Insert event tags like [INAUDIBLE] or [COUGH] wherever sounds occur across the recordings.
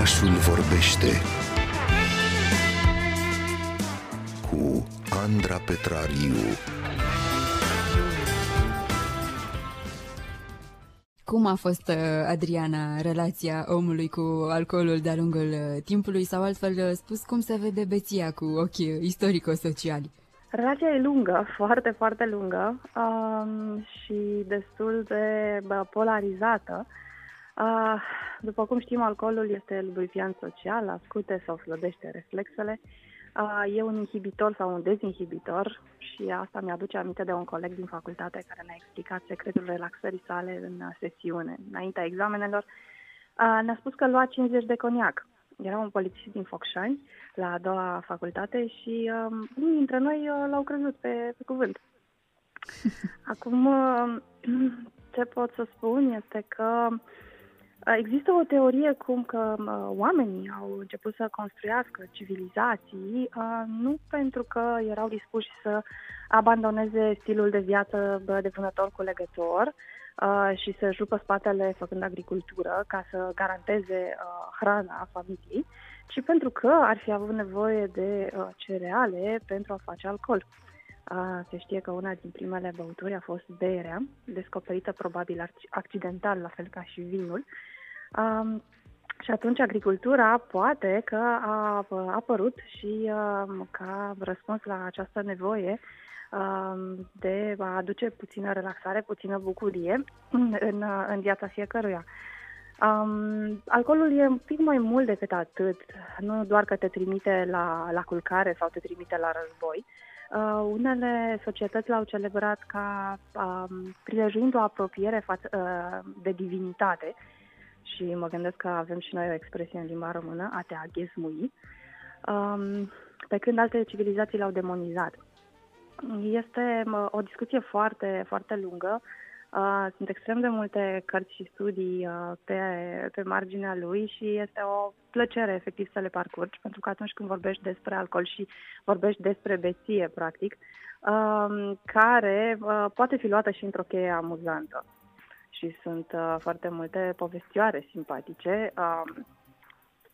Orașul vorbește cu Andra Petrariu. Cum a fost, uh, Adriana, relația omului cu alcoolul de-a lungul uh, timpului sau altfel uh, spus, cum se vede beția cu ochi istorico-sociali? Relația e lungă, [LAUGHS] foarte, foarte lungă um, și destul de bă, polarizată. Uh, după cum știm, alcoolul este lubrifiant social, ascute sau slăbește reflexele. Uh, e un inhibitor sau un dezinhibitor și asta mi-aduce aminte de un coleg din facultate care ne-a explicat secretul relaxării sale în sesiune, înaintea examenelor. Uh, ne-a spus că lua 50 de coniac. Era un polițist din Focșani, la a doua facultate și uh, unii dintre noi uh, l-au crezut pe, pe cuvânt. [LAUGHS] Acum, uh, ce pot să spun este că uh, Există o teorie cum că uh, oamenii au început să construiască civilizații uh, nu pentru că erau dispuși să abandoneze stilul de viață de vânător cu legător uh, și să jupă spatele făcând agricultură ca să garanteze hrana familiei, ci pentru că ar fi avut nevoie de cereale pentru a face alcool. Se știe că una din primele băuturi a fost berea, descoperită probabil accidental, la fel ca și vinul, Um, și atunci agricultura poate că a apărut și um, ca răspuns la această nevoie um, de a aduce puțină relaxare, puțină bucurie în, în viața fiecăruia. Um, alcoolul e un pic mai mult decât atât, nu doar că te trimite la, la culcare sau te trimite la război. Uh, unele societăți l-au celebrat ca um, prilejuind o apropiere față, uh, de divinitate și mă gândesc că avem și noi o expresie în limba română, a te aghezmui, um, pe când alte civilizații l-au demonizat. Este o discuție foarte, foarte lungă. Uh, sunt extrem de multe cărți și studii uh, pe, pe marginea lui și este o plăcere efectiv să le parcurgi, pentru că atunci când vorbești despre alcool și vorbești despre beție, practic, uh, care uh, poate fi luată și într-o cheie amuzantă și sunt uh, foarte multe povestioare simpatice. Uh,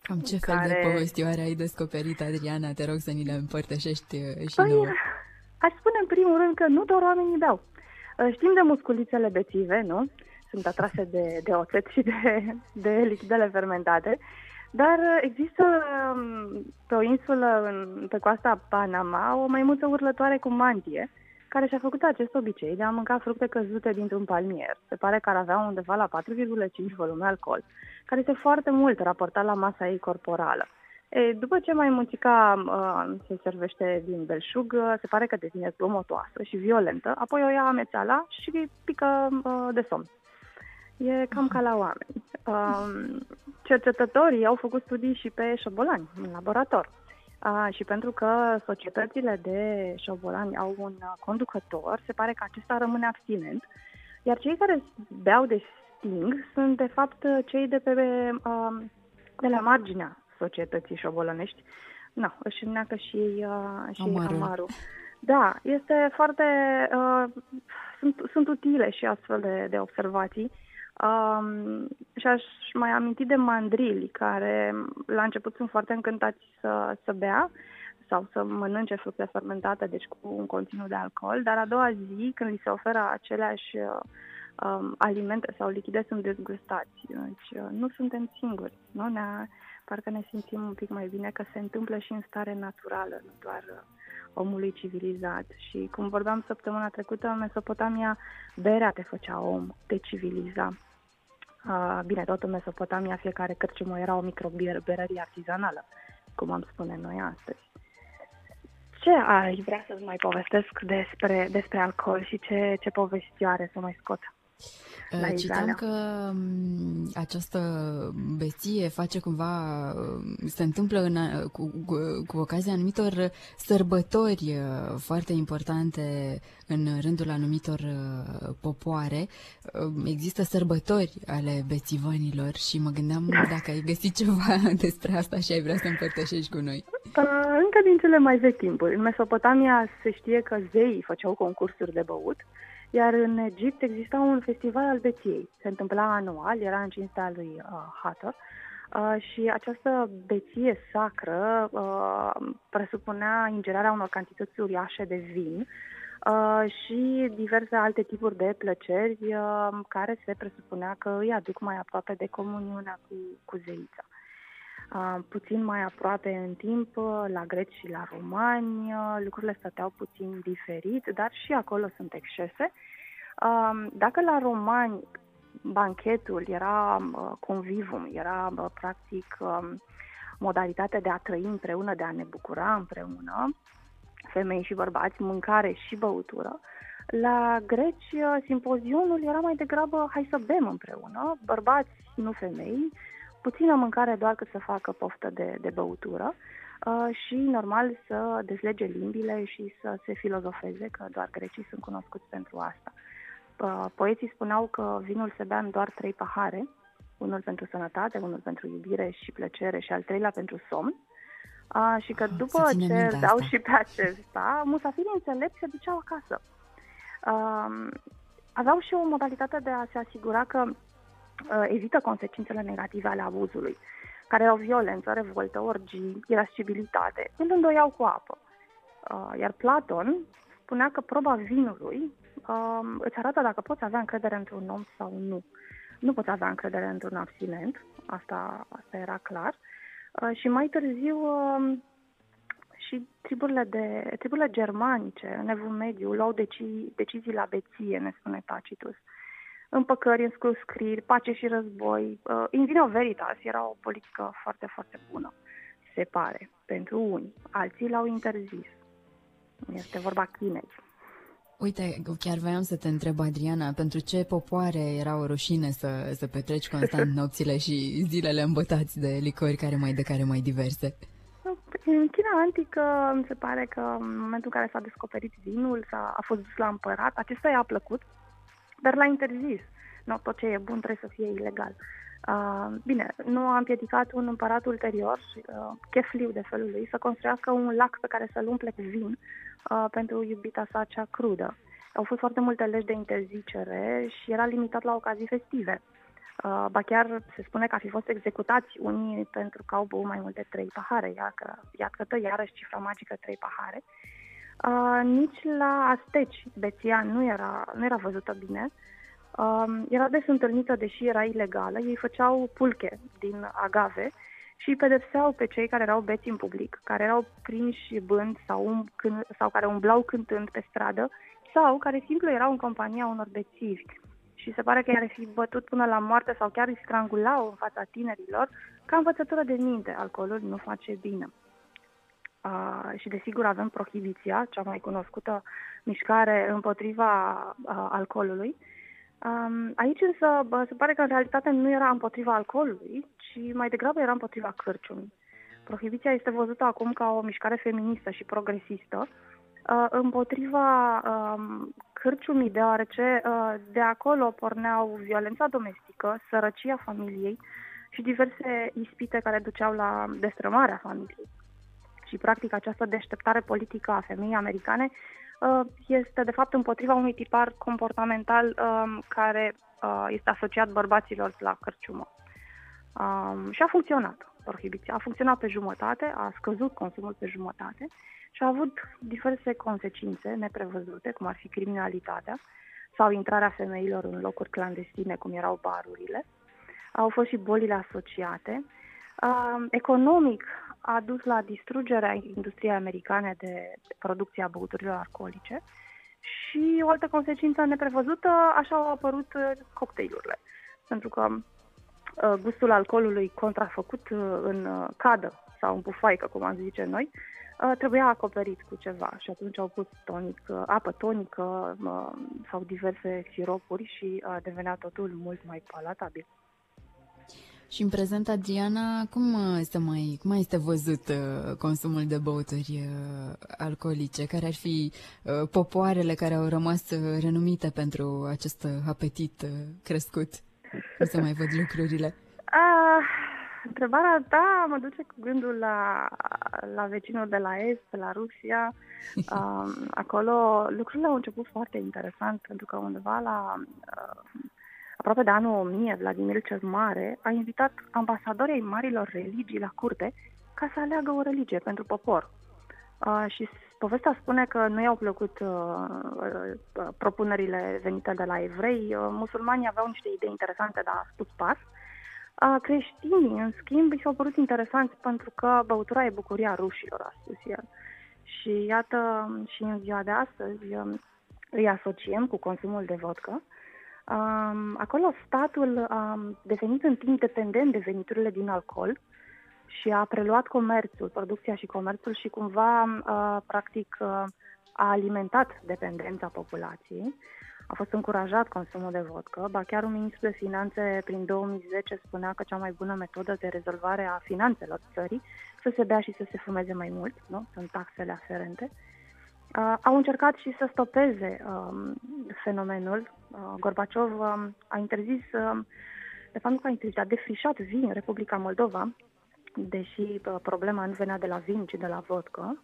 Cam ce care... fel de povestioare ai descoperit, Adriana? Te rog să ni le împărtășești uh, și păi, nouă. [LAUGHS] Aș spune în primul rând că nu doar oamenii beau. Uh, știm de musculițele bețive, nu? Sunt atrase de, de oțet și de, de lichidele fermentate. Dar există um, pe o insulă în, pe coasta Panama o maimuță urlătoare cu mantie, care și-a făcut acest obicei de a mânca fructe căzute dintr-un palmier. Se pare că ar avea undeva la 4,5 volume alcool, care este foarte mult raportat la masa ei corporală. E, după ce mai muncica uh, se servește din belșug, uh, se pare că devine zgomotoasă și violentă, apoi o ia amețeala și pică uh, de somn. E cam ca la oameni. Uh, [LAUGHS] cercetătorii au făcut studii și pe șobolani în laborator. A, și pentru că societățile de șobolani au un conducător, se pare că acesta rămâne abstinent, iar cei care beau de sting sunt de fapt cei de pe de la marginea societății șobolănești. Nu, își înneacă și ei, și amarul. amarul. Da, este foarte... Uh, sunt, sunt utile și astfel de, de observații. Um, și aș mai aminti de mandrili, care la început sunt foarte încântați să, să bea sau să mănânce fructe fermentate, deci cu un conținut de alcool, dar a doua zi, când li se oferă aceleași um, alimente sau lichide, sunt dezgustați. Deci uh, nu suntem singuri, nu? Ne parcă ne simțim un pic mai bine că se întâmplă și în stare naturală, nu doar uh, omului civilizat. Și cum vorbeam săptămâna trecută, în Mesopotamia, berea te făcea om, te civiliza. Uh, bine, tot în Mesopotamia fiecare cărciumă era o microberărie artizanală, cum am spune noi astăzi. Ce ai vrea să mai povestesc despre, despre alcool și ce, ce povestioare să mai scot? La Citeam că mm, această beție face cumva, mm, se întâmplă în, cu, cu, cu ocazia anumitor sărbători uh, foarte importante în rândul anumitor uh, popoare. Um, există sărbători ale bețivanilor și mă gândeam [LAUGHS] dacă ai găsit ceva [LAUGHS] despre asta și ai vrea să împărtășești cu noi. Uh, încă din cele mai vechi timpuri. În Mesopotamia se știe că zeii făceau concursuri de băut iar în Egipt exista un festival al beției. Se întâmpla anual, era în cinstea lui uh, Hathor. Uh, și această beție sacră uh, presupunea ingerarea unor cantități uriașe de vin uh, și diverse alte tipuri de plăceri uh, care se presupunea că îi aduc mai aproape de comuniunea cu, cu zeița. Uh, puțin mai aproape în timp, uh, la greci și la romani, uh, lucrurile stăteau puțin diferit, dar și acolo sunt excese. Uh, dacă la romani banchetul era uh, convivum, era uh, practic uh, modalitatea de a trăi împreună, de a ne bucura împreună, femei și bărbați, mâncare și băutură. La greci, uh, simpozionul era mai degrabă hai să bem împreună, bărbați, nu femei, puțină mâncare doar cât să facă poftă de, de băutură uh, și normal să dezlege limbile și să se filozofeze, că doar grecii sunt cunoscuți pentru asta. Uh, poeții spuneau că vinul se bea în doar trei pahare, unul pentru sănătate, unul pentru iubire și plăcere și al treilea pentru somn. Uh, și că ah, după ce îl dau și pe acesta, musafirii înțelepți se duceau acasă. Uh, aveau și o modalitate de a se asigura că uh, evită consecințele negative ale abuzului, care erau violență, revoltă, orgii, irascibilitate, când îndoiau cu apă. Uh, iar Platon spunea că proba vinului uh, îți arată dacă poți avea încredere într-un om sau nu. Nu poți avea încredere într-un abstinent, asta, asta era clar. Uh, și mai târziu uh, și triburile, de, triburile germanice în Evul Mediu luau deci, decizii la beție, ne spune Tacitus. Împăcări, înscriscriri, pace și război. Uh, in vino veritas era o politică foarte, foarte bună, se pare, pentru unii. Alții l-au interzis. Este vorba Chinei. Uite, chiar voiam să te întreb, Adriana, pentru ce popoare era o rușine să, să petreci constant [LAUGHS] nopțile și zilele îmbătați de licori care mai de care mai diverse? În China antică, mi se pare că în momentul în care s-a descoperit vinul, s-a, a fost dus la împărat, acesta i-a plăcut, dar l-a interzis. Nu, tot ce e bun trebuie să fie ilegal. Uh, bine, nu a împiedicat un împărat ulterior, uh, chefliu de felul lui, să construiască un lac pe care să-l umple cu vin uh, pentru iubita sa cea crudă. Au fost foarte multe legi de interzicere și era limitat la ocazii festive. Uh, ba chiar se spune că ar fi fost executați unii pentru că au băut mai multe trei pahare, iată, iată iarăși cifra magică trei pahare. Uh, nici la asteci beția nu era, nu era văzută bine. Uh, era des întâlnită, deși era ilegală. Ei făceau pulche din agave și pedepseau pe cei care erau beți în public, care erau prinși bând sau, um, când, sau care umblau cântând pe stradă sau care simplu erau în compania unor bețivi. Și se pare că i-ar fi bătut până la moarte sau chiar îi strangulau în fața tinerilor ca învățătură de minte. Alcoolul nu face bine. Uh, și desigur avem prohibiția, cea mai cunoscută mișcare împotriva uh, alcoolului, Um, aici însă bă, se pare că în realitate nu era împotriva alcoolului, ci mai degrabă era împotriva cârciumii. Prohibiția este văzută acum ca o mișcare feministă și progresistă uh, împotriva uh, cârciumii, deoarece uh, de acolo porneau violența domestică, sărăcia familiei și diverse ispite care duceau la destrămarea familiei. Și, practic, această deșteptare politică a femeii americane Uh, este de fapt împotriva unui tipar comportamental um, care uh, este asociat bărbaților la cărciumă. Um, și a funcționat prohibiția. A funcționat pe jumătate, a scăzut consumul pe jumătate și a avut diverse consecințe neprevăzute, cum ar fi criminalitatea sau intrarea femeilor în locuri clandestine, cum erau barurile. Au fost și bolile asociate. Uh, economic a dus la distrugerea industriei americane de producție a băuturilor alcoolice și o altă consecință neprevăzută, așa au apărut uh, cocktailurile. Pentru că uh, gustul alcoolului contrafăcut uh, în cadă sau în pufaică, cum am zice noi, trebuia acoperit cu ceva și atunci au pus tonic, apă tonică sau diverse siropuri și devenea totul mult mai palatabil. Și în prezent, Adriana, cum este mai, cum mai este văzut uh, consumul de băuturi uh, alcoolice? Care ar fi uh, popoarele care au rămas renumite pentru acest apetit crescut? Cum se mai văd lucrurile? Uh, [LAUGHS] întrebarea ta mă duce cu gândul la, la vecinul de la Est, la Rusia. Uh, [LAUGHS] acolo lucrurile au început foarte interesant, pentru că undeva la uh, aproape de anul 1000, Vladimir cel Mare a invitat ambasadorii marilor religii la curte ca să aleagă o religie pentru popor. Uh, și povestea spune că nu i-au plăcut uh, uh, propunerile venite de la evrei. Uh, musulmanii aveau niște idei interesante, dar a spus pas. Uh, creștinii, în schimb, i s-au părut interesanți pentru că băutura e bucuria rușilor, a spus el. Și iată, și în ziua de astăzi um, îi asociem cu consumul de vodka. Um, acolo statul a um, devenit în timp dependent de veniturile din alcool și a preluat comerțul, producția și comerțul și cumva, uh, practic, uh, a alimentat dependența populației. A fost încurajat consumul de vodcă, ba chiar un ministru de finanțe prin 2010 spunea că cea mai bună metodă de rezolvare a finanțelor țării să se bea și să se fumeze mai mult, nu? sunt taxele aferente. Uh, au încercat și să stopeze um, fenomenul. Uh, Gorbaciov um, a interzis, uh, de fapt nu a interzis, a defrișat vin în Republica Moldova, deși uh, problema nu venea de la vin, ci de la vodcă.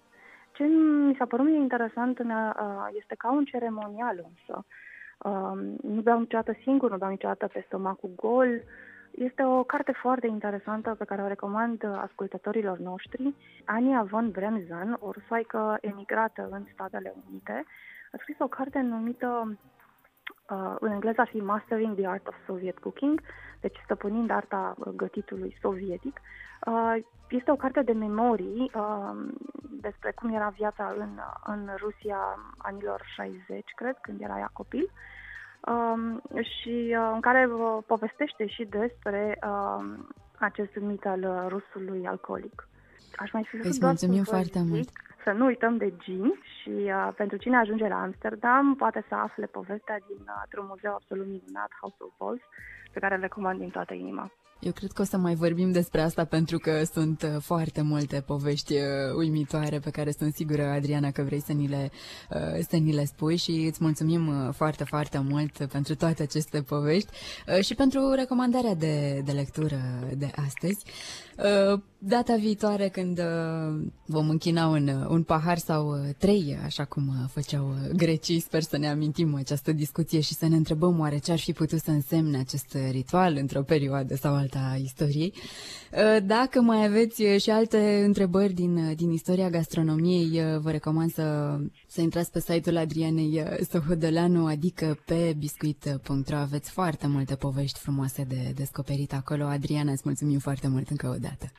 Ce mi s-a părut mie interesant uh, este ca un ceremonial însă. Uh, nu beau niciodată singur, nu beau niciodată pe stomacul gol. Este o carte foarte interesantă pe care o recomand ascultătorilor noștri. Ania von Bremzen, o rusoaică emigrată în Statele Unite, a scris o carte numită uh, în engleză ar fi Mastering the Art of Soviet Cooking, deci stăpânind arta gătitului sovietic. Uh, este o carte de memorii uh, despre cum era viața în, în Rusia anilor 60, cred, când era ea copil, uh, și uh, în care uh, povestește și despre uh, acest mit al rusului alcoolic. Aș mai fi Îți mulțumim foarte mult! Să nu uităm de gin și uh, pentru cine ajunge la Amsterdam poate să afle povestea din uh, un muzeu absolut minunat, House of Balls, pe care îl recomand din toată inima. Eu cred că o să mai vorbim despre asta pentru că sunt uh, foarte multe povești uh, uimitoare pe care sunt sigură, Adriana, că vrei să ni le, uh, să ni le spui și îți mulțumim foarte, foarte mult pentru toate aceste povești și pentru recomandarea de, de lectură de astăzi. Data viitoare când vom închina un, un pahar sau trei, așa cum făceau grecii, sper să ne amintim această discuție și să ne întrebăm oare ce ar fi putut să însemne acest ritual într-o perioadă sau alta a istoriei. Dacă mai aveți și alte întrebări din, din istoria gastronomiei, vă recomand să, să intrați pe site-ul Adrianei Sohodolanu, adică pe biscuit.ro. Aveți foarte multe povești frumoase de descoperit acolo. Adriana, îți mulțumim foarte mult încă o dată.